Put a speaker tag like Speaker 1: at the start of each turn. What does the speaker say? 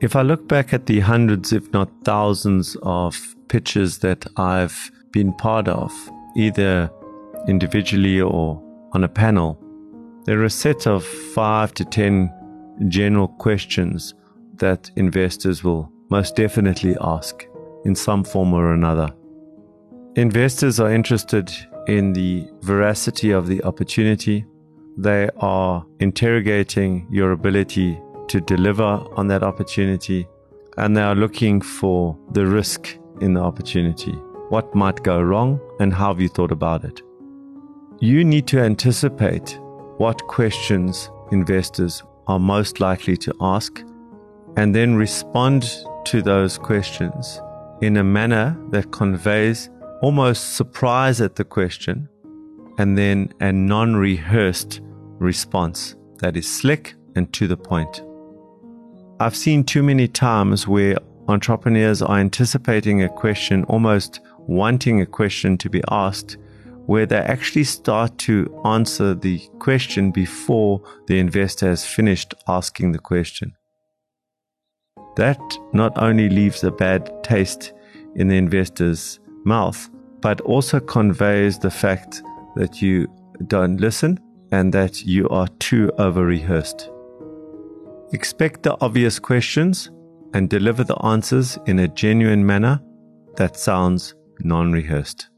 Speaker 1: If I look back at the hundreds, if not thousands, of pitches that I've been part of, either individually or on a panel, there are a set of five to ten general questions that investors will most definitely ask in some form or another. Investors are interested in the veracity of the opportunity. They are interrogating your ability to deliver on that opportunity, and they are looking for the risk in the opportunity. What might go wrong, and how have you thought about it? You need to anticipate what questions investors are most likely to ask and then respond to those questions in a manner that conveys almost surprise at the question and then a non rehearsed response that is slick and to the point. I've seen too many times where entrepreneurs are anticipating a question, almost wanting a question to be asked, where they actually start to answer the question before the investor has finished asking the question. That not only leaves a bad taste in the investor's mouth, but also conveys the fact that you don't listen and that you are too over rehearsed. Expect the obvious questions and deliver the answers in a genuine manner that sounds non rehearsed.